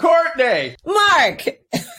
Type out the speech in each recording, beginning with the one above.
Cortney. Mark.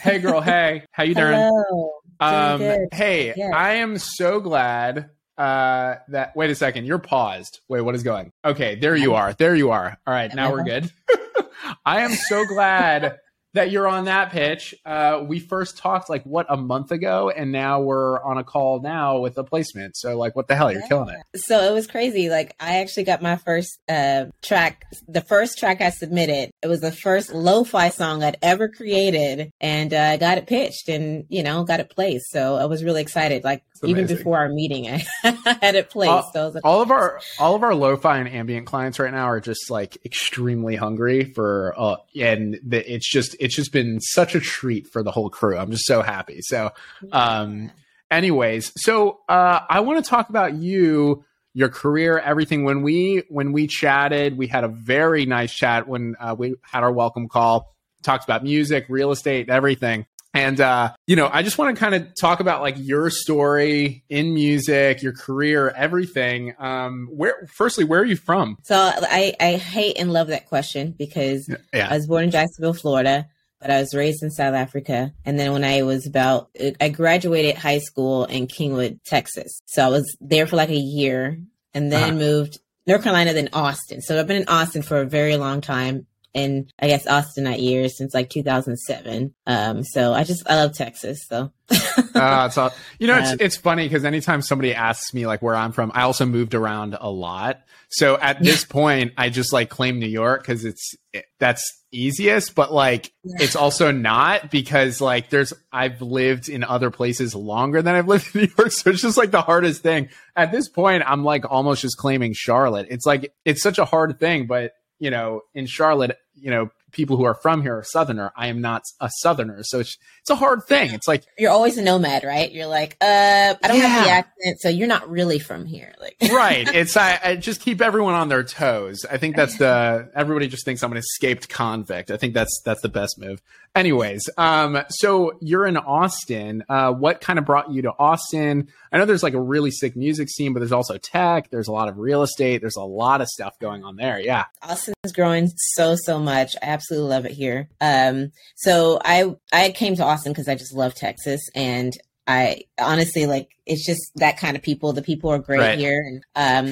Hey, girl. Hey, how you doing? Hello. Um, hey, Yes. I am so glad uh, that. Wait a second, you're paused. Wait, what is going? Okay, there you are. There you are. All right, now we're good. I am so glad that you're on that pitch. Uh, we first talked like what a month ago, and now we're on a call now with a placement. So like, what the hell? You're killing it. So it was crazy. Like I actually got my first uh, track, the first track I submitted. It was the first lo-fi song I'd ever created, and uh, I got it pitched, and you know, got it placed. So I was really excited. Like even before our meeting, I had it placed. All- so like, all of our all of our lo-fi and ambient clients right now are just like extremely hungry for uh and the, it's just it's just been such a treat for the whole crew. I'm just so happy. So um anyways so uh i want to talk about you your career everything. When we when we chatted we had a very nice chat when uh, we had our welcome call. Talked about music real estate everything and uh, you know, I just want to kind of talk about like your story in music, your career, everything. Um, where, firstly, where are you from? so I I hate and love that question because I was born in Jacksonville, Florida, but I was raised in South Africa. And then when I was about, I graduated high school in Kingwood, Texas. So I was there for like a year and then Uh-huh. moved North Carolina, then Austin. So I've been in Austin for a very long time. And I guess Austin at years since like 2007. Um, so I just, I love Texas. So uh, it's all, you know, it's Um, it's funny because anytime somebody asks me like where I'm from, I also moved around a lot. So at this point, I just like claim New York because it's it, that's easiest, but like Yeah. it's also not because like there's I've lived in other places longer than I've lived in New York, so it's just like the hardest thing. At this point, I'm like almost just claiming Charlotte. It's like it's such a hard thing, but you know, in Charlotte, you know, people who are from here are Southerner. I am not a Southerner, so it's it's a hard thing. It's like you're always a nomad, right? You're like, uh, I don't have the accent. So you're not really from here. Like, right. It's I, I just keep everyone on their toes. I think that's the everybody just thinks I'm an escaped convict. I think that's that's the best move. Anyways, um, so you're in Austin. Uh, what kind of brought you to Austin? I know there's like a really sick music scene, but there's also tech. There's a lot of real estate. There's a lot of stuff going on there. Yeah. Austin is growing so so much. I absolutely love it here. Um, so I I came to Austin because I just love Texas, and I honestly like it's just that kind of people. The people are great Right. here, and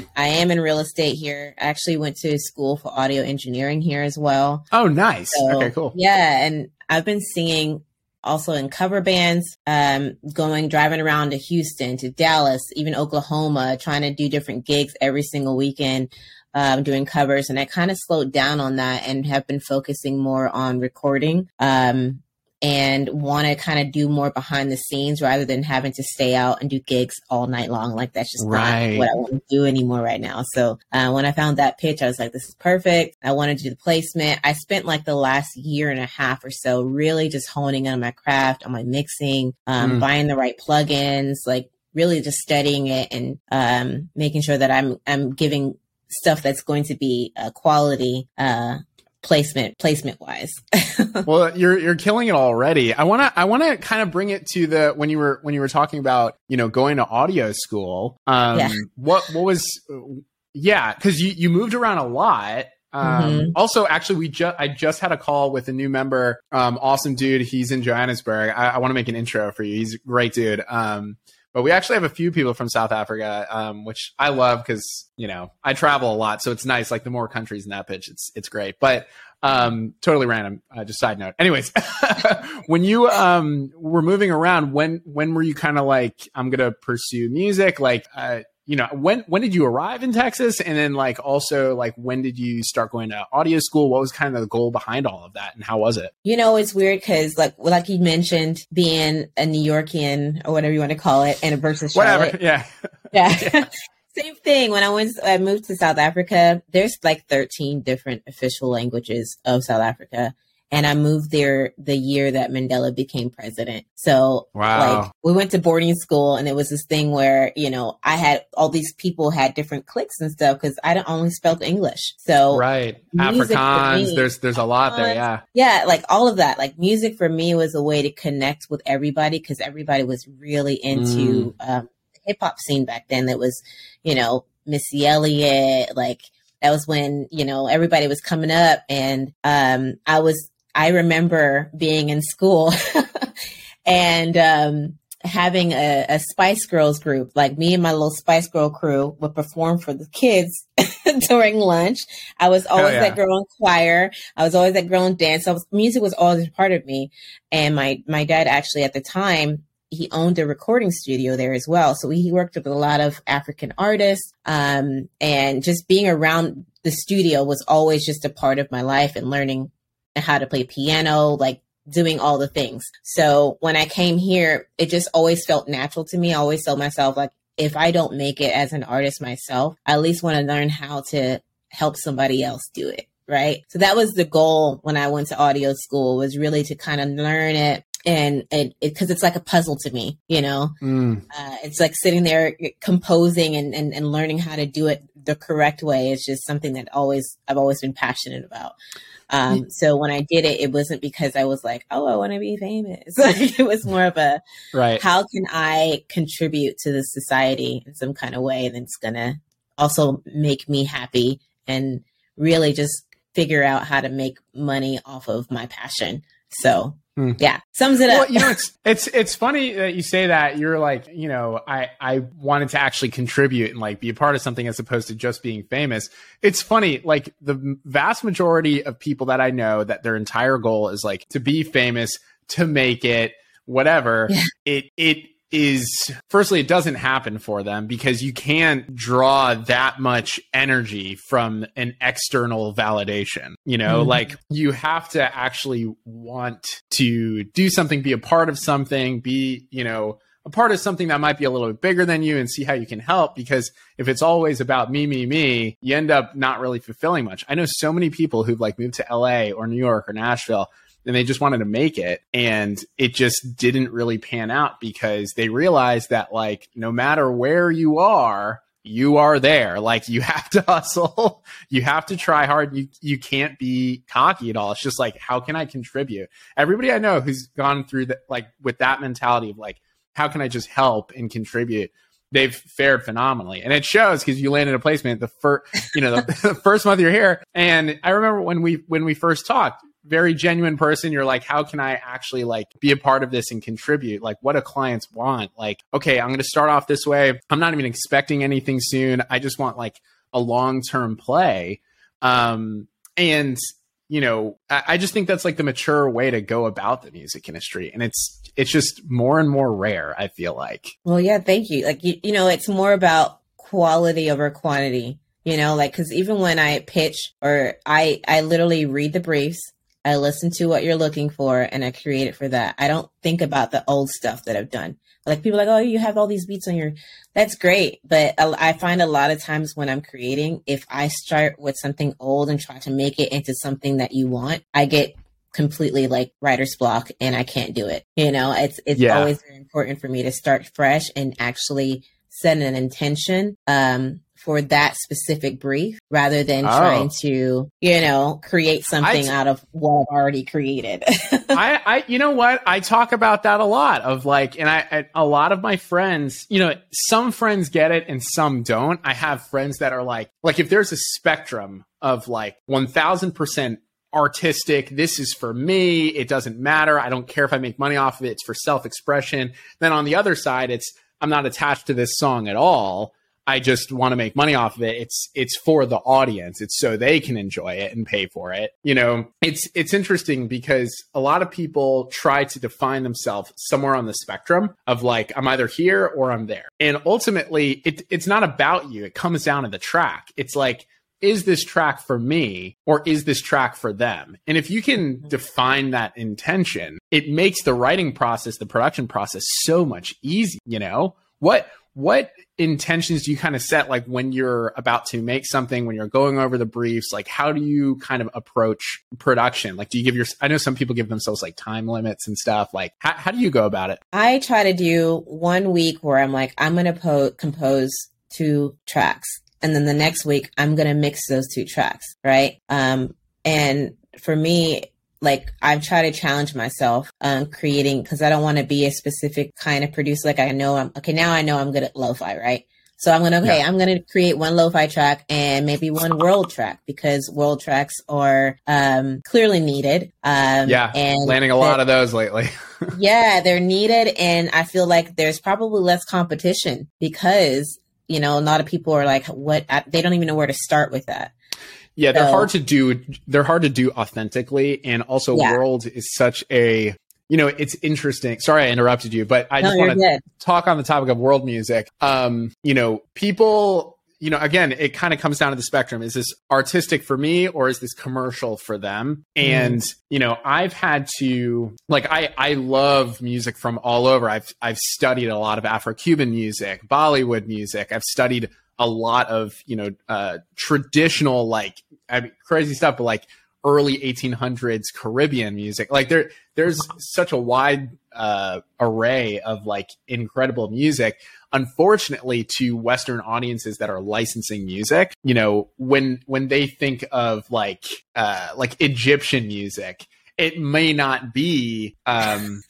um, I am in real estate here. I actually went to school for audio engineering here as well. Oh, nice. So, okay, cool. Yeah, and I've been seeing also in cover bands, um, going driving around to Houston, to Dallas, even Oklahoma, trying to do different gigs every single weekend, um, doing covers. And I kind of slowed down on that and have been focusing more on recording. Um, and want to kind of do more behind the scenes rather than having to stay out and do gigs all night long. Like that's just Right. not what I want to do anymore right now. So uh, when I found that pitch, I was like, this is perfect. I wanted to do the placement. I spent like the last year and a half or so really just honing in on my craft, on my mixing, um, Mm. buying the right plugins, like really just studying it and um, making sure that I'm I'm giving stuff that's going to be uh, quality uh, placement placement wise. well you're you're killing it already i want to i want to kind of bring it to the when you were when you were talking about you know going to audio school um Yeah. what what was yeah because you you moved around a lot um Mhm. also actually we just i just had a call with a new member um awesome dude he's in johannesburg i, I want to make an intro for you he's a great dude um but we actually have a few people from South Africa, um, which I love because you know I travel a lot, so it's nice. Like the more countries in that pitch, it's it's great. But um, totally random. Uh, just side note. Anyways, when you um were moving around, when when were you kind of like I'm gonna pursue music? Like, uh, you know, when when did you arrive in Texas, and then like also like when did you start going to audio school? What was kind of the goal behind all of that, and how was it? You know, it's weird because, like, like you mentioned, being a New Yorkian or whatever you want to call it, and a versus Whatever. Charlotte. Yeah. Yeah. Same thing. When I went, I moved to South Africa. There's like 13 different official languages of South Africa, and I moved there the year that Mandela became president. So, Wow. like, we went to boarding school, and it was this thing where you know I had all these people had different cliques and stuff because I don't only spoke English. So, right. Afrikaans. me- There's there's a lot there. Yeah. yeah, like all of that. Like music for me was a way to connect with everybody because everybody was really into um, hip hop scene back then. That was, you know, Missy Elliott. Like that was when you know everybody was coming up, and um, I was. I remember being in school and um, having a, a, Spice Girls group. Like me and my little Spice Girl crew would perform for the kids during lunch. I was always yeah. that girl in choir. I was always that girl in dance. Was, music was always a part of me. And my my dad actually at the time he owned a recording studio there as well. So he worked with a lot of African artists. Um, and just being around the studio was always just a part of my life and learning how to play piano, like doing all the things. So when I came here, it just always felt natural to me. I always told myself, like, if I don't make it as an artist myself, I at least want to learn how to help somebody else do it. Right. So that was the goal when I went to audio school was really to kind of learn it and it because it, it's like a puzzle to me you know mm. uh, it's like sitting there composing and, and and learning how to do it the correct way it's just something that always i've always been passionate about um, so when I did it, it wasn't because I was like, oh, I want to be famous. it was more of a, right. how can I contribute to the society in some kind of way that's going to also make me happy and really just figure out how to make money off of my passion. So Hmm. Yeah, sums it well, up. you know, it's it's it's funny that you say that. You're like, you know, I I wanted to actually contribute and like be a part of something as opposed to just being famous. It's funny, like the vast majority of people that I know that their entire goal is like to be famous, to make it, whatever. Yeah. It it is firstly it doesn't happen for them because you can't draw that much energy from an external validation you know mm-hmm. like you have to actually want to do something be a part of something be you know a part of something that might be a little bit bigger than you and see how you can help because if it's always about me me me you end up not really fulfilling much i know so many people who've like moved to la or new york or nashville and they just wanted to make it. And it just didn't really pan out because they realized that like no matter where you are you are there. Like you have to hustle. You have to try hard. You you can't be cocky at all. It's just like how can i contribute? Everybody i know who's gone through that like with that mentality of like how can i just help and contribute? They've fared phenomenally. And it shows because you landed a placement the first you know the, the, first month you're here. And i remember when we when we first talked very genuine person you're like how can i actually like be a part of this and contribute? Like what do clients want? Like okay i'm going to start off this way. I'm not even expecting anything soon. I just want like a long-term play. Um and you know I, I just think that's like the mature way to go about the music industry. And it's it's just more and more rare i feel like. Well yeah thank you. Like you, you know it's more about quality over quantity you know? Like because even when i pitch or i i literally read the briefs I listen to what you're looking for and I create it for that. I don't think about the old stuff that I've done. Like people like, oh, you have all these beats on your, that's great. But I find a lot of times when I'm creating, if I start with something old and try to make it into something that you want, I get completely like writer's block and I can't do it. You know, it's, it's yeah. always very important for me to start fresh and actually set an intention. Um, for that specific brief rather than oh. trying to, you know, create something t- out of what I've already created. I, I, you know what? I talk about that a lot of like, and I, I, a lot of my friends, you know, some friends get it and some don't. I have friends that are like, like if there's a spectrum of like 1000% artistic. This is for me. It doesn't matter. I don't care if I make money off of it. It's for self expression. Then on the other side, it's I'm not attached to this song at all. I just want to make money off of it. It's it's for the audience. It's so they can enjoy it and pay for it. You know, it's it's interesting because a lot of people try to define themselves somewhere on the spectrum of like I'm either here or I'm there. And ultimately, it, it's not about you. It comes down to the track. It's like is this track for me or is this track for them? And if you can mm-hmm. define that intention, it makes the writing process, the production process so much easier, you know? What what intentions do you kind of set like when you're about to make something when you're going over the briefs? Like how do you kind of approach production? Like do you give your i know some people give themselves like time limits and stuff. Like how, how do you go about it? I try to do one week where i'm like i'm gonna po- compose two tracks and then the next week i'm gonna mix those two tracks right? Um and for me like I've tried to challenge myself um creating because I don't want to be a specific kind of producer. Like I know I'm okay now I know I'm good at lo-fi, right? So I'm gonna okay, yeah. I'm gonna create one lo-fi track and maybe one world track because world tracks are um, clearly needed. Um, yeah, and landing a lot of those lately. yeah, they're needed, and I feel like there's probably less competition because you know a lot of people are like, what? They don't even know where to start with that. Yeah, they're so, hard to do. They're hard to do authentically, and also yeah. world is such a you know, it's interesting. Sorry I interrupted you, but I just no, want to talk on the topic of world music. Um, you know, people, you know, again, it kind of comes down to the spectrum. Is this artistic for me or is this commercial for them? Mm. And, you know, I've had to like I I love music from all over. I've I've studied a lot of Afro-Cuban music, Bollywood music. I've studied a lot of, you know, uh traditional like I mean, crazy stuff, but like early 1800s Caribbean music. Like there, there's such a wide uh, array of like incredible music. Unfortunately, to Western audiences that are licensing music, you know, when when they think of like uh, like Egyptian music, it may not be um,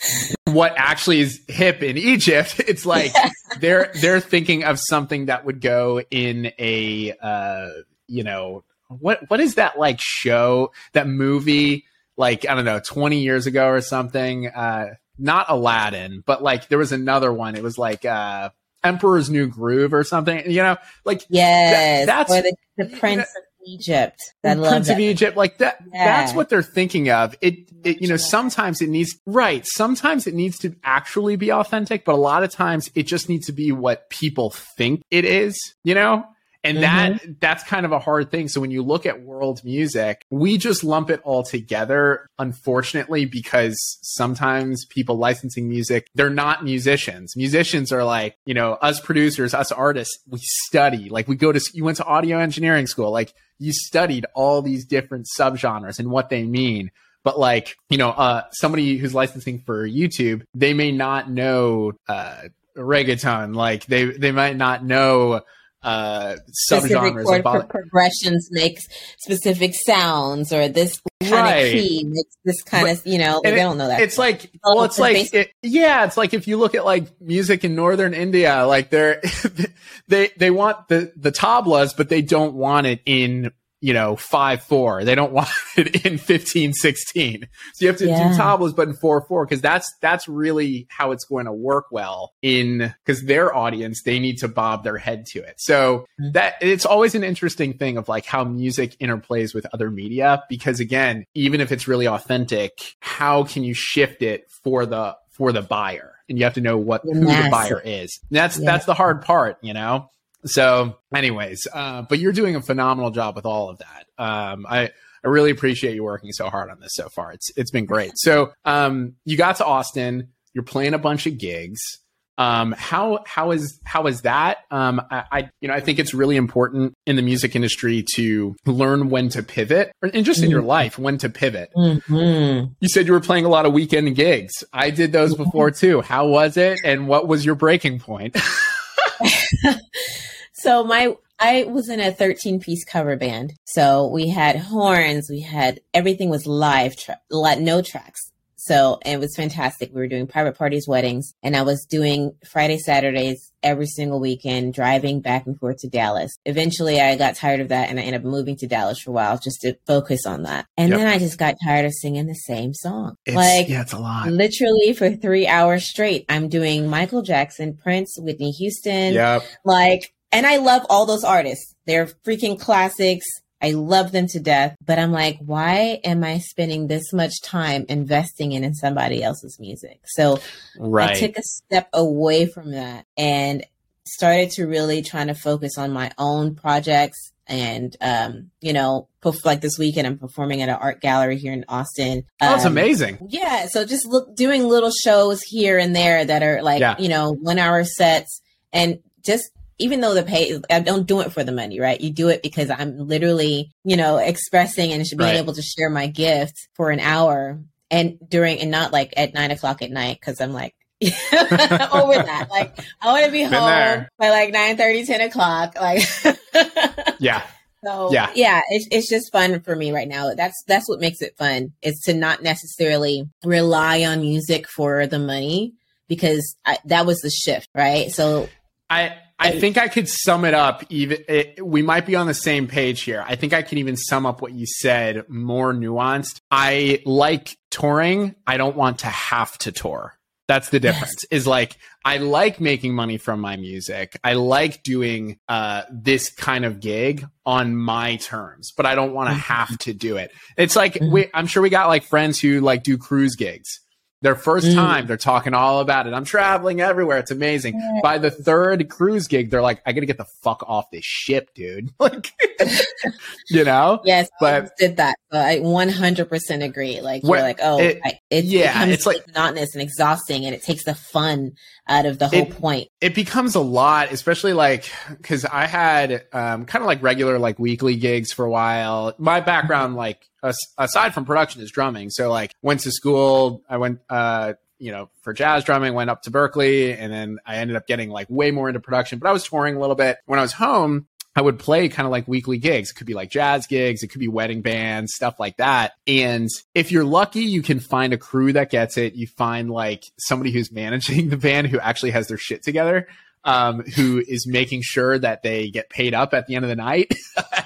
what actually is hip in Egypt. It's like they're they're thinking of something that would go in a uh, you know what what is that like show that movie like I don't know 20 years ago or something? Uh not Aladdin but like there was another one. It was like uh Emperor's New Groove or something you know? Like yes that's or the, the Prince of Egypt. That Prince of Egypt like that yeah. that's what they're thinking of. It it you know sometimes it needs right sometimes it needs to actually be authentic but a lot of times it just needs to be what people think it is you know and mm-hmm. that that's kind of a hard thing. So when you look at world music, we just lump it all together, unfortunately, because sometimes people licensing music, they're not musicians. Musicians are like, you know, us producers, us artists, we study. Like we go to you went to audio engineering school, like you studied all these different subgenres and what they mean but like you know uh somebody who's licensing for youtube they may not know uh reggaeton like they they might not know uh subgenres chord pro- progressions makes specific sounds or this kind right. of key makes this kind but, of you know they it, don't know that it's like well it's like it, yeah it's like if you look at like music in northern india like they're they they want the the tablas but they don't want it in you know, five four. They don't want it in fifteen sixteen. So you have to yeah. do tablas, but in four four, because that's that's really how it's going to work well in because their audience they need to bob their head to it. So mm-hmm. that it's always an interesting thing of like how music interplays with other media. Because again, even if it's really authentic, how can you shift it for the for the buyer? And you have to know what who the buyer is. And that's yeah. that's the hard part, you know. So, anyways, uh, but you're doing a phenomenal job with all of that. Um, I I really appreciate you working so hard on this so far. It's it's been great. So, um, you got to Austin. You're playing a bunch of gigs. Um, how how is how is that? Um, I, I, you know I think it's really important in the music industry to learn when to pivot, or, and just in your mm-hmm. life when to pivot. Mm-hmm. You said you were playing a lot of weekend gigs. I did those before too. How was it, and what was your breaking point? So my I was in a 13 piece cover band. So we had horns, we had everything was live, tra- no tracks. So it was fantastic. We were doing private parties, weddings, and I was doing Friday, Saturdays every single weekend, driving back and forth to Dallas. Eventually, I got tired of that and I ended up moving to Dallas for a while just to focus on that. And yep. then I just got tired of singing the same song. It's, like, yeah, it's a lot. Literally for three hours straight, I'm doing Michael Jackson, Prince, Whitney Houston. Yep. Like, and I love all those artists. They're freaking classics. I love them to death, but I'm like, why am I spending this much time investing in, in somebody else's music? So right. I took a step away from that and started to really trying to focus on my own projects. And, um, you know, like this weekend, I'm performing at an art gallery here in Austin. Oh, that's um, amazing. Yeah. So just look, doing little shows here and there that are like, yeah. you know, one hour sets and just even though the pay, I don't do it for the money, right? You do it because I'm literally, you know, expressing and being right. able to share my gift for an hour and during, and not like at nine o'clock at night. Cause I'm like, over that. Like I want to be Been home there. by like 9 30, 10 o'clock. Like, yeah. So yeah, yeah, it's it's just fun for me right now. That's that's what makes it fun. Is to not necessarily rely on music for the money because I, that was the shift, right? So I I think I could sum it up. Even it, we might be on the same page here. I think I can even sum up what you said more nuanced. I like touring. I don't want to have to tour. That's the difference. Yes. Is like I like making money from my music. I like doing uh, this kind of gig on my terms, but I don't want to mm-hmm. have to do it. It's like mm-hmm. we, I'm sure we got like friends who like do cruise gigs their first mm. time, they're talking all about it. I'm traveling everywhere. It's amazing. By the third cruise gig, they're like, I got to get the fuck off this ship, dude. like, you know? Yes, but I did that. So I 100% agree. Like, you're like, oh, it, I, it yeah, it's like monotonous and exhausting and it takes the fun out of the whole it, point. It becomes a lot, especially like, cause I had, um, kind of like regular, like weekly gigs for a while. My background, like, aside from production is drumming. So like went to school, I went uh you know, for jazz drumming, went up to Berklee, and then I ended up getting like way more into production, but I was touring a little bit. When I was home, I would play kind of like weekly gigs. It could be like jazz gigs, it could be wedding bands, stuff like that. And if you're lucky, you can find a crew that gets it. You find like somebody who's managing the band who actually has their shit together, um, who is making sure that they get paid up at the end of the night.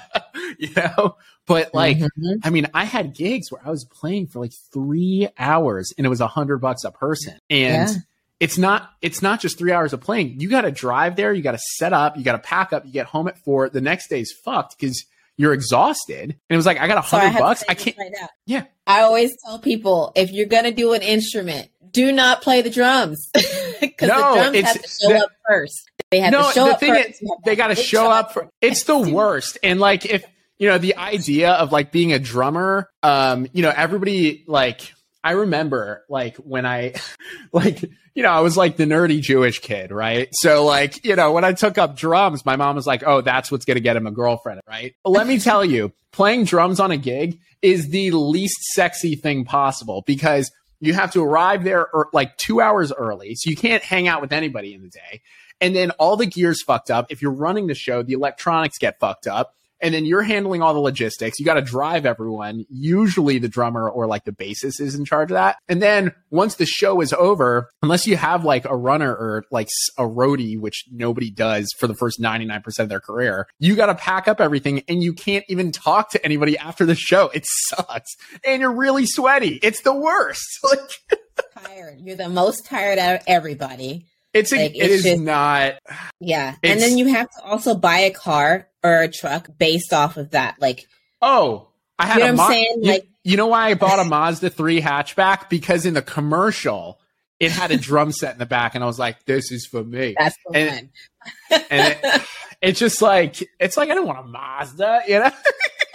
you know, but like, mm-hmm. I mean, I had gigs where I was playing for like three hours and it was a hundred bucks a person. And yeah. It's not, it's not just three hours of playing. You got to drive there. You got to set up. You got to pack up. You get home at four. The next day's fucked because you're exhausted. And it was like, I got a hundred bucks. I can't. Right yeah. I always tell people if you're going to do an instrument, do not play the drums because no, the drums have to show the, up first. They have no, to show the up thing first. Is, they got to show up for. It's the worst. And like if you know, the idea of like being a drummer, um, you know, everybody like I remember like when I like you know, I was like the nerdy Jewish kid, right? So like, you know, when I took up drums, my mom was like, "Oh, that's what's going to get him a girlfriend," right? Let me tell you, playing drums on a gig is the least sexy thing possible because you have to arrive there er, like 2 hours early, so you can't hang out with anybody in the day. And then all the gear's fucked up. If you're running the show, the electronics get fucked up and then you're handling all the logistics. You got to drive everyone. Usually the drummer or like the bassist is in charge of that. And then once the show is over, unless you have like a runner or like a roadie, which nobody does for the first 99% of their career, you got to pack up everything and you can't even talk to anybody after the show. It sucks. And you're really sweaty. It's the worst. Like tired. You're the most tired out of everybody. It's a, like, it it's just, not. Yeah, and then you have to also buy a car or a truck based off of that. Like, oh, I had you know a what I'm saying? You, like, you know why I bought a Mazda three hatchback because in the commercial it had a drum set in the back, and I was like, "This is for me." That's the and, one. and it, it's just like it's like I don't want a Mazda, you know.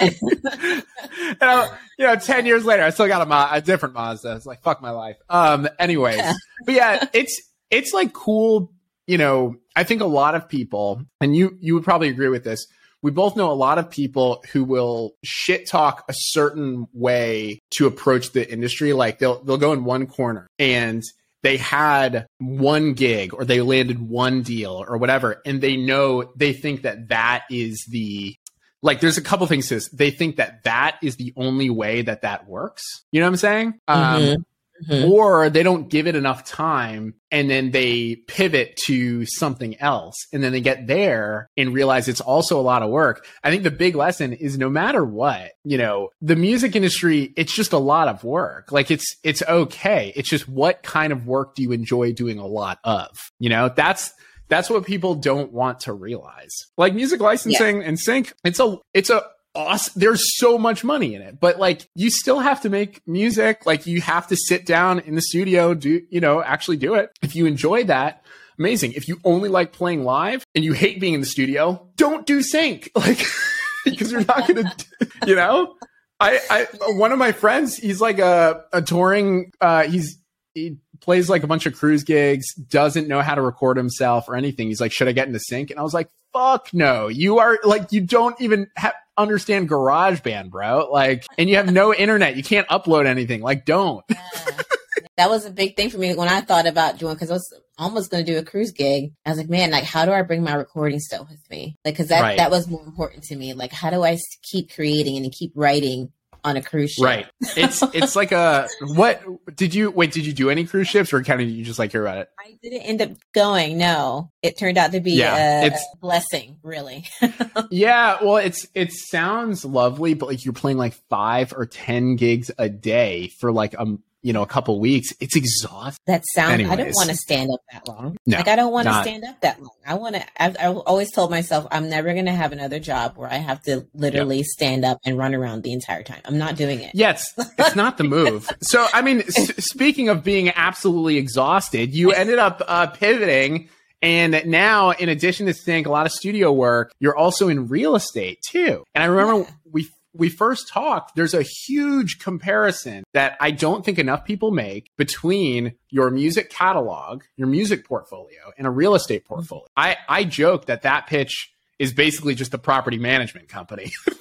and I, you know, ten years later, I still got a, a different Mazda. It's like fuck my life. Um, anyways, but yeah, it's it's like cool, you know, I think a lot of people, and you you would probably agree with this, we both know a lot of people who will shit talk a certain way to approach the industry. Like they'll they'll go in one corner and they had one gig or they landed one deal or whatever, and they know they think that that is the like there's a couple things to this. They think that that is the only way that that works. You know what I'm saying? Mm-hmm. Um, Mm-hmm. Or they don't give it enough time and then they pivot to something else. And then they get there and realize it's also a lot of work. I think the big lesson is no matter what, you know, the music industry, it's just a lot of work. Like it's, it's okay. It's just what kind of work do you enjoy doing a lot of? You know, that's, that's what people don't want to realize. Like music licensing yeah. and sync, it's a, it's a, awesome. There's so much money in it, but like you still have to make music. Like you have to sit down in the studio, do, you know, actually do it. If you enjoy that, amazing. If you only like playing live and you hate being in the studio, don't do sync. Like, because you're not going to, you know, I, I, one of my friends, he's like a, a touring, uh, he's, he plays like a bunch of cruise gigs, doesn't know how to record himself or anything. He's like, should I get into sync? And I was like, fuck no. You are like, you don't even have, understand GarageBand, bro. Like, and you have no internet. You can't upload anything. Like, don't. Yeah. That was a big thing for me when I thought about doing, because I was almost going to do a cruise gig. I was like, man, like, how do I bring my recording stuff with me? Like, because that, right. that was more important to me. Like, how do I keep creating and keep writing on a cruise ship. Right. It's it's like a what did you wait, did you do any cruise ships or kind of you just like hear about it? I didn't end up going, no. It turned out to be Yeah, a, it's- a blessing, really. Yeah, well it's it sounds lovely, but like you're playing like five or ten gigs a day for like um you know a couple weeks. It's exhausting. that sound I don't want to stand up that long. No, like I don't want to stand up that long. I want to I've, I've always told myself I'm never going to have another job where I have to literally stand up and run around the entire time. I'm not doing it. Yeah, it's, it's not the move. So, I mean, s- speaking of being absolutely exhausted, you ended up uh, pivoting. And now, in addition to seeing a lot of studio work, you're also in real estate too. And I remember Yeah. we we first talked. There's a huge comparison that I don't think enough people make between your music catalog, your music portfolio, and a real estate portfolio. I I joke that that pitch is basically just a property management company.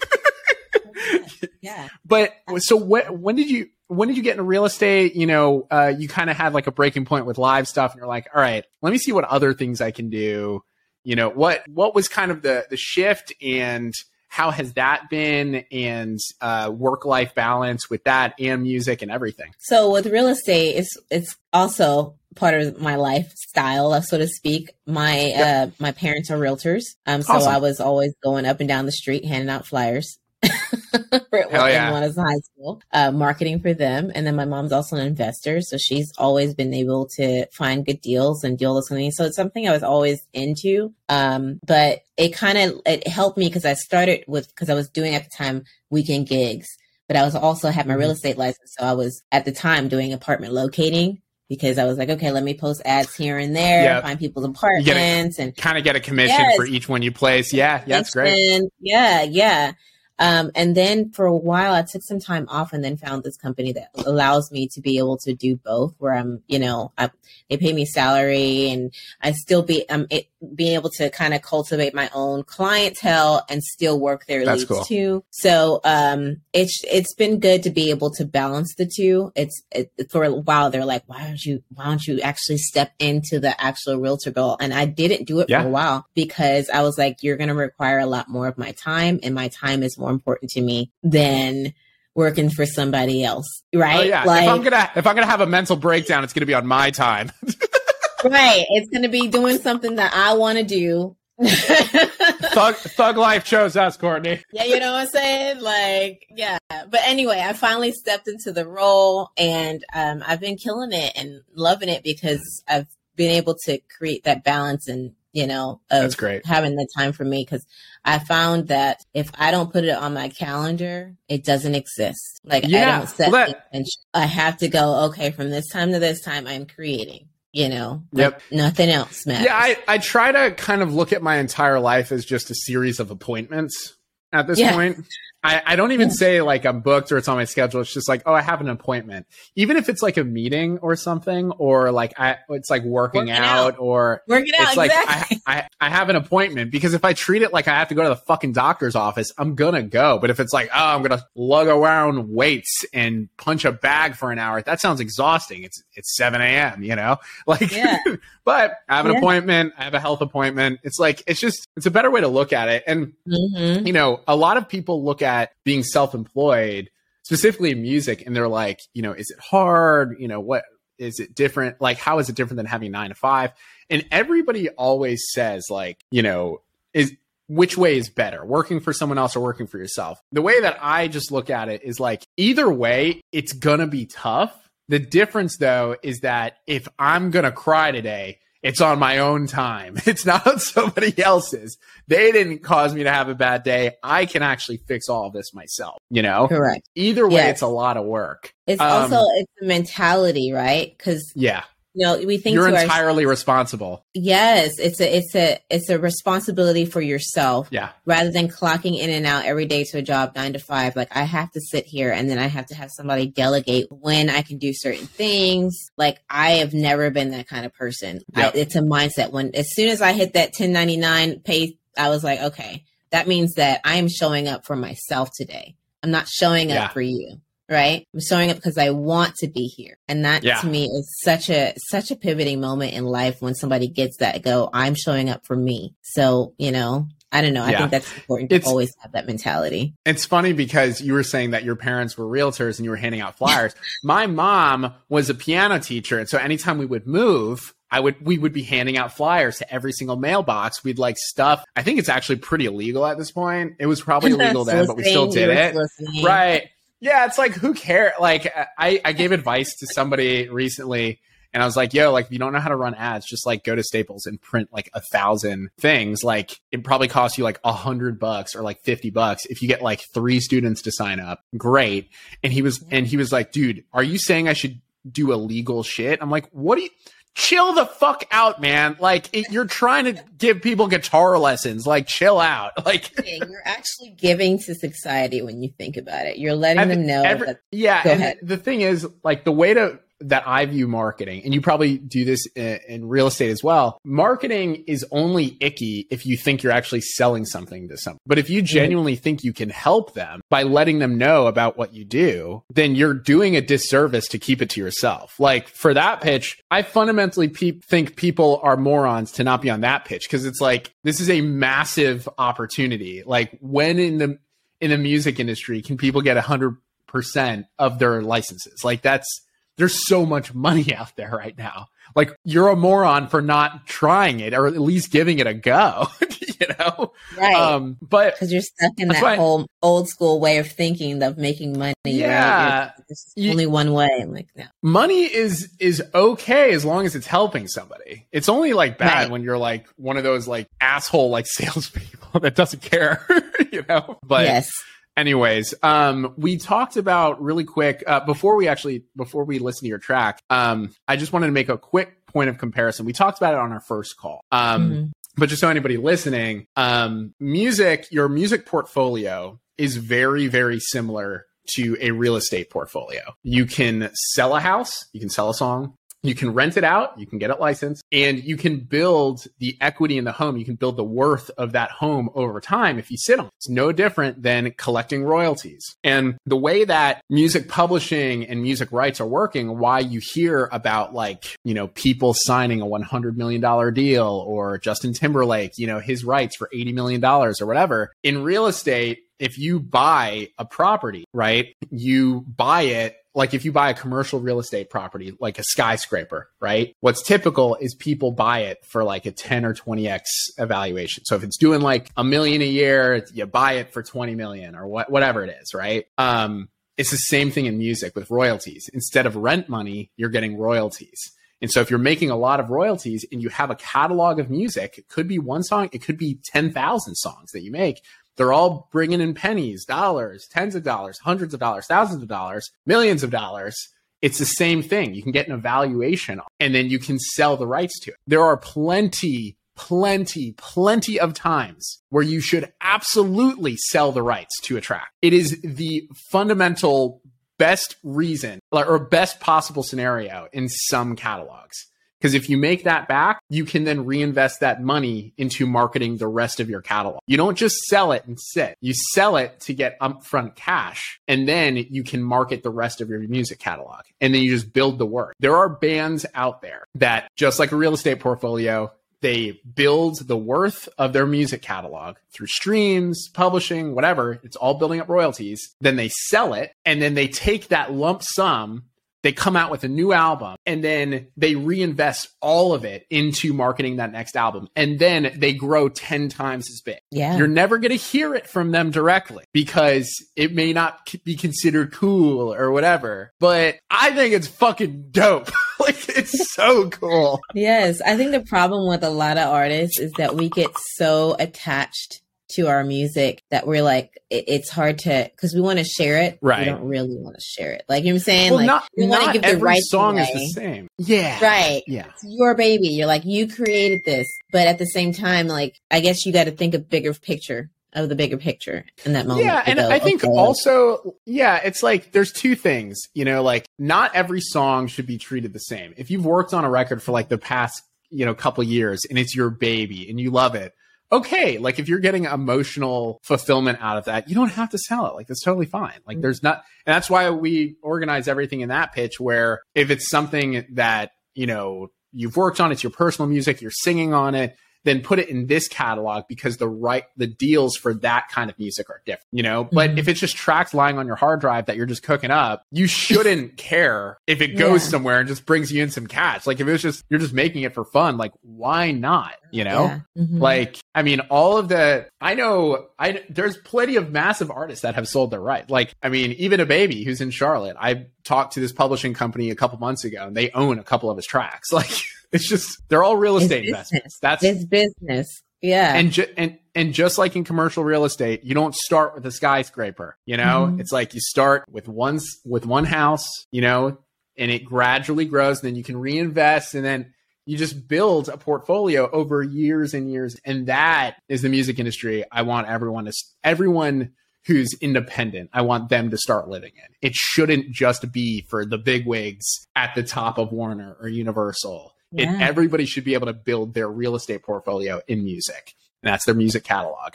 Yeah. But so when when did you when did you get into real estate? You know, uh, you kind of had like a breaking point with live stuff, and you're like, all right, let me see what other things I can do. You know, what what was kind of the the shift, and how has that been, and uh, work life balance with that, and music and everything. So with real estate, it's it's also part of my lifestyle, so to speak. My uh my parents are realtors, um, so Awesome. I was always going up and down the street handing out flyers. for Hell yeah. when I was in high school, uh, marketing for them, and then my mom's also an investor, so she's always been able to find good deals and deal with something. So it's something I was always into. Um, but it kind of it helped me because I started with because I was doing at the time weekend gigs, but I was also had my real Mhm. estate license, so I was at the time doing apartment locating because I was like, okay, let me post ads here and there, Yep. find people's get a- apartments, and Kind of get a commission Yes. for each one you place. Yeah, yeah, that's great. yeah, yeah. Um, and then for a while, I took some time off and then found this company that allows me to be able to do both. Where I'm, you know, I, they pay me salary, and I still be, um, it, being able to kind of cultivate my own clientele and still work their That's leads cool. too. So, um, it's it's been good to be able to balance the two. It's it, for a while they're like, why don't you why don't you actually step into the actual realtor goal? And I didn't do it Yeah. for a while because I was like, you're going to require a lot more of my time, and my time is more important to me than working for somebody else, right? Oh yeah, Like, if I'm gonna if I'm gonna have a mental breakdown, it's gonna be on my time. right? It's to be doing something that I want to do. Thug Thug Life chose us, Cortney. Yeah, you know what I'm saying? Like, yeah. But anyway, I finally stepped into the role and um, I've been killing it and loving it because I've been able to create that balance and, you know, of That's great. having the time for me because I found that if I don't put it on my calendar, it doesn't exist. Like, I don't set well, that- I have to go, okay, from this time to this time, I'm creating, you know, Yep. Nothing else matters. Yeah, I, I try to kind of look at my entire life as just a series of appointments at this Yeah. point. I, I don't even say like I'm booked or it's on my schedule. It's just like, oh, I have an appointment. Even if it's like a meeting or something, or like I it's like working, Working out, out. or Work it out, it's like exactly. I, I I have an appointment because if I treat it like I have to go to the fucking doctor's office, I'm gonna go. But if it's like, oh, I'm gonna lug around weights and punch a bag for an hour, that sounds exhausting. It's it's seven a.m. You know, like, Yeah. but I have an Yeah. appointment. I have a health appointment. It's like it's just it's a better way to look at it. And Mhm. you know, a lot of people look at being self-employed, specifically in music, and they're like, you know, is it hard? You know, what is it different? Like, how is it different than having nine to five? And everybody always says, like, you know, is which way is better, working for someone else or working for yourself? The way that I just look at it is like, either way, it's gonna be tough. The difference though is that if I'm gonna cry today, it's on my own time. It's not on somebody else's. They didn't cause me to have a bad day. I can actually fix all of this myself, you know? Correct. Either way, Yes. it's a lot of work. It's Um, also it's a mentality, right? Because Yeah. You know we think You're to our entirely responsible. yes, it's a it's a it's a responsibility for yourself Yeah. rather than clocking in and out every day to a job nine to five. Like I have to sit here and then I have to have somebody delegate when I can do certain things. Like I have never been that kind of person. I, it's a mindset. When as soon as I hit that ten ninety nine pay, I was like, okay, that means that I am showing up for myself today. I'm not showing up Yeah. for you. Right. I'm showing up because I want to be here. And that Yeah. to me is such a such a pivoting moment in life when somebody gets that go, I'm showing up for me. So, you know, I don't know. I Yeah. think that's important to It's- always have that mentality. It's funny because you were saying that your parents were realtors and you were handing out flyers. My mom was a piano teacher, and so anytime we would move, I would we would be handing out flyers to every single mailbox. We'd like stuff. I think it's actually pretty illegal at this point. It was probably illegal then, but we still did it. Right. Yeah, it's like who cares? Like uh, I, I gave advice to somebody recently and I was like, yo, like if you don't know how to run ads, just like go to Staples and print like a thousand things. Like it probably costs you like a hundred bucks or like 50 bucks. If you get like three students to sign up, great. And he was, and he was like, dude, are you saying I should do illegal shit? I'm like, what do you, chill the fuck out, man. Like it, you're trying to give people guitar lessons. Like chill out. Like you're actually giving to society when you think about it. You're letting Every- them know every- that yeah Go and ahead. the thing is like the way to that i view marketing and you probably do this in, in real estate as well marketing is only icky if you think you're actually selling something to someone but if you mm-hmm. genuinely think you can help them by letting them know about what you do then you're doing a disservice to keep it to yourself. Like for that pitch i fundamentally pe- think people are morons to not be on that pitch because it's like this is a massive opportunity. Like when in the in the music industry can people get a 100% of their licenses? Like that's there's so much money out there right now like you're a moron for not trying it or at least giving it a go you know right. um but because you're stuck in that why- whole old school way of thinking of making money. Yeah. right? There's You- only one way. I'm like, no. money is is okay as long as it's helping somebody. It's only like bad Right. when you're like one of those like asshole like salespeople that doesn't care, you know. But yes. Anyways, um, we talked about really quick uh, before we actually before we listen to your track. Um, I just wanted to make a quick point of comparison. We talked about it on our first call. Um, Mhm. but just so anybody listening, um, music, your music portfolio is very, very similar to a real estate portfolio. You can sell a house, you can sell a song, you can rent it out, you can get it licensed, and you can build the equity in the home. You can build the worth of that home over time if you sit on it. It's no different than collecting royalties. And the way that music publishing and music rights are working, why you hear about like, you know, people signing a $100 million deal or Justin Timberlake, you know, his rights for $80 million or whatever. In real estate, if you buy a property, right, you buy it like if you buy a commercial real estate property, like a skyscraper, right? What's typical is people buy it for like a 10 or 20x evaluation. So if it's doing like a million a year, you buy it for 20 million or what, whatever it is, right? Um, it's the same thing in music with royalties. Instead of rent money, you're getting royalties. And so if you're making a lot of royalties and you have a catalog of music, it could be one song, it could be 10,000 songs that you make. They're all bringing in pennies, dollars, tens of dollars, hundreds of dollars, thousands of dollars, millions of dollars. It's the same thing. You can get an evaluation and then you can sell the rights to it. There are plenty, plenty, plenty of times where you should absolutely sell the rights to a track. It is the fundamental best reason or best possible scenario in some catalogs. Because if you make that back, you can then reinvest that money into marketing the rest of your catalog. You don't just sell it and sit. You sell it to get upfront cash, and then you can market the rest of your music catalog. And then you just build the work. There are bands out there that, just like a real estate portfolio, they build the worth of their music catalog through streams, publishing, whatever. It's all building up royalties. Then they sell it, and then they take that lump sum they come out with a new album and then they reinvest all of it into marketing that next album. And then they grow 10 times as big. Yeah. you're never going to hear it from them directly because it may not be considered cool or whatever. But i think it's fucking dope. Like it's so cool. Yes, I think the problem with a lot of artists is that we get so attached to our music that we're like, it, it's hard to because we want to share it. Right. We don't really want to share it. Like you know what I'm saying? well like not, we want to not give the every right song is the same yeah Right. yeah It's your baby. You're like, you created this. But at the same time, like, I guess you got to think a bigger picture of the bigger picture in that moment. Yeah, and go, I think okay, also, yeah, it's like there's two things, you know, like not every song should be treated the same. If you've worked on a record for like the past, you know, couple years and it's your baby and you love it, okay, like if you're getting emotional fulfillment out of that, you don't have to sell it. Like that's totally fine. Like Mhm. there's not, and that's why we organize everything in that pitch where if it's something that, you know, you've worked on, it's your personal music, you're singing on it, then put it in this catalog because the right the deals for that kind of music are different, you know? But Mhm. if it's just tracks lying on your hard drive that you're just cooking up, you shouldn't care if it goes Yeah. somewhere and just brings you in some cash. Like if it was just you're just making it for fun, like why not? You know? Yeah. Mhm. Like, I mean, all of the, I know, I, there's plenty of massive artists that have sold their right. Like, I mean, even DaBaby who's in Charlotte, I talked to this publishing company a couple months ago and they own a couple of his tracks. Like, it's just, they're all real It's estate business. investments. That's, it's business. Yeah. and, ju- and, and just like in commercial real estate, you don't start with a skyscraper, you know, Mhm. it's like you start with one, with one house, you know, and it gradually grows. And then you can reinvest and then you just build a portfolio over years and years. And that is the music industry. I want everyone to, everyone who's independent, I want them to start living in. It shouldn't just be for the big wigs at the top of Warner or Universal. It, Yeah. everybody should be able to build their real estate portfolio in music. And that's their music catalog.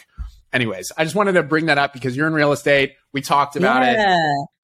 Anyways, I just wanted to bring that up because you're in real estate. We talked about it.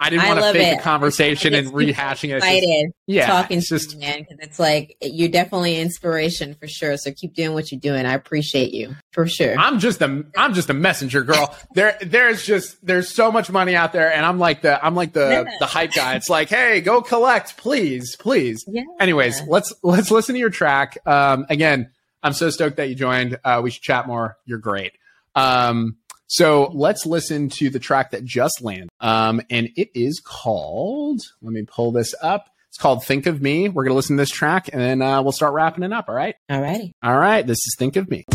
I didn't want to fake it. the conversation and rehashing it. Just- Excited yeah, talking it's to just you, man, because it's like you're definitely inspiration for sure. So keep doing what you're doing. I appreciate you for sure. I'm just a I'm just a messenger girl. There there's just there's so much money out there and I'm like the I'm like the Yeah. the hype guy. It's like, "Hey, go collect, please, please." yeah. Anyways, let's let's listen to your track. Um again, I'm so stoked that you joined. Uh we should chat more. You're great. Um so let's listen to the track that just landed. Um and it is called let me pull this up. It's called Think of Me. We're going to listen to this track and then uh, we'll start wrapping it up, all right? All righty. All right, this is Think of Me.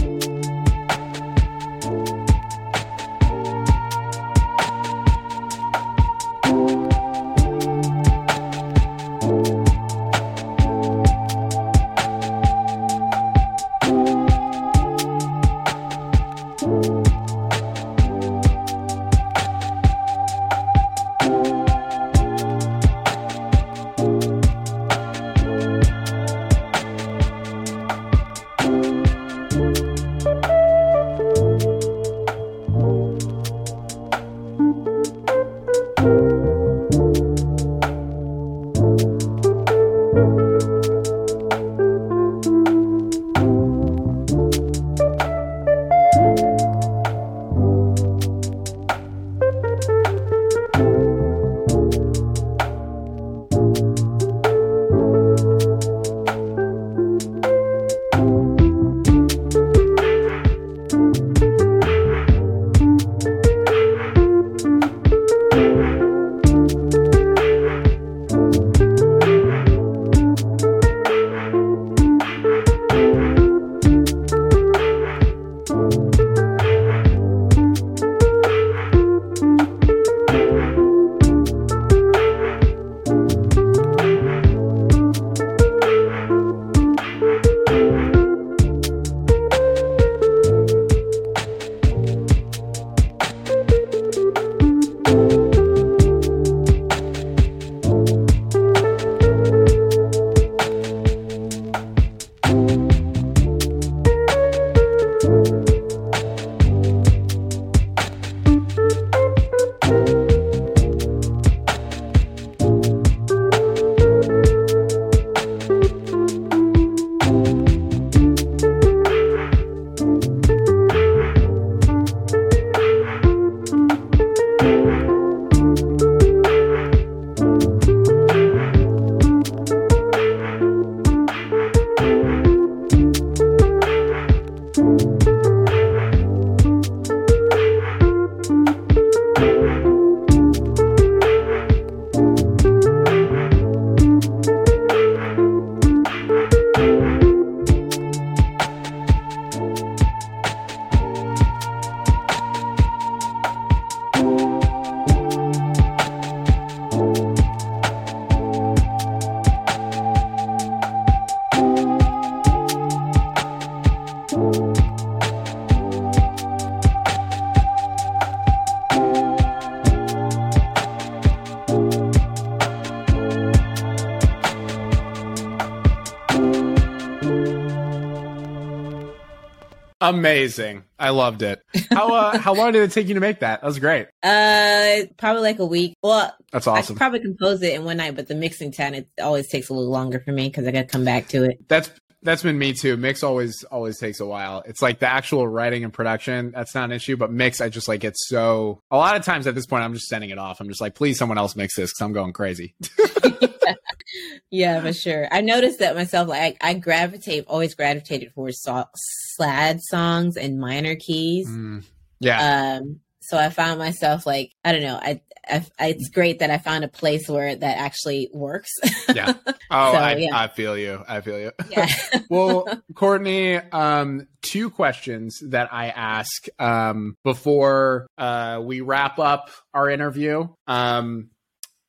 Amazing. I loved it. How uh, how long did it take you to make that? That was great. Uh, probably like a week. Well, That's I awesome. could probably compose it in one night, but the mixing time it always takes a little longer for me because I got to come back to it. That's that's been me too. Mix always always takes a while. It's like the actual writing and production that's not an issue, but mix I just like get so. A lot of times at this point, I'm just sending it off. I'm just like, please, someone else mix this because I'm going crazy. yeah, for sure. I noticed that myself. Like I, I gravitate, always gravitated towards so- sad songs and minor keys. Mm, yeah. Um, so I found myself like I don't know. I, I, it's great that I found a place where that actually works. yeah. Oh, so, I, yeah. I feel you. I feel you. Yeah. well, Cortney, um, two questions that I ask um, before uh, we wrap up our interview. Um,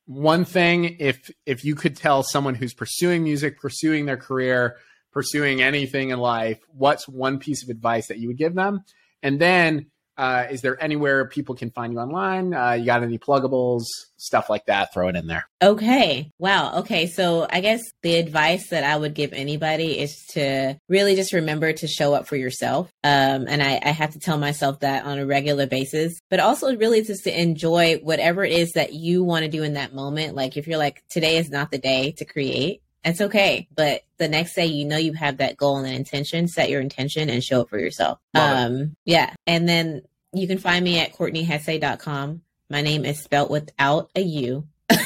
one thing, if if you could tell someone who's pursuing music, pursuing their career, pursuing anything in life, what's one piece of advice that you would give them? And then uh, is there anywhere people can find you online? Uh, you got any pluggables, stuff like that? Throw it in there. Okay. Wow. Okay. So I guess the advice that I would give anybody is to really just remember to show up for yourself. Um, and I, I have to tell myself that on a regular basis, but also really just to enjoy whatever it is that you want to do in that moment. Like if you're like, today is not the day to create, it's okay. But the next day, you know, you have that goal and intention, set your intention and show it for yourself. Love um, it. yeah. And then you can find me at CortneyHesse.com. My name is spelt without a U.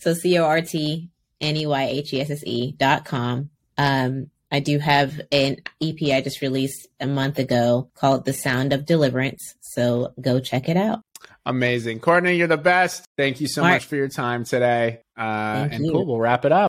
so C O R T N E Y H E S S E dot com. Um, I do have an EP I just released a month ago called The Sound of Deliverance. So go check it out. Amazing. Cortney, you're the best. Thank you so much for your time today. Uh, and you. cool, we'll wrap it up.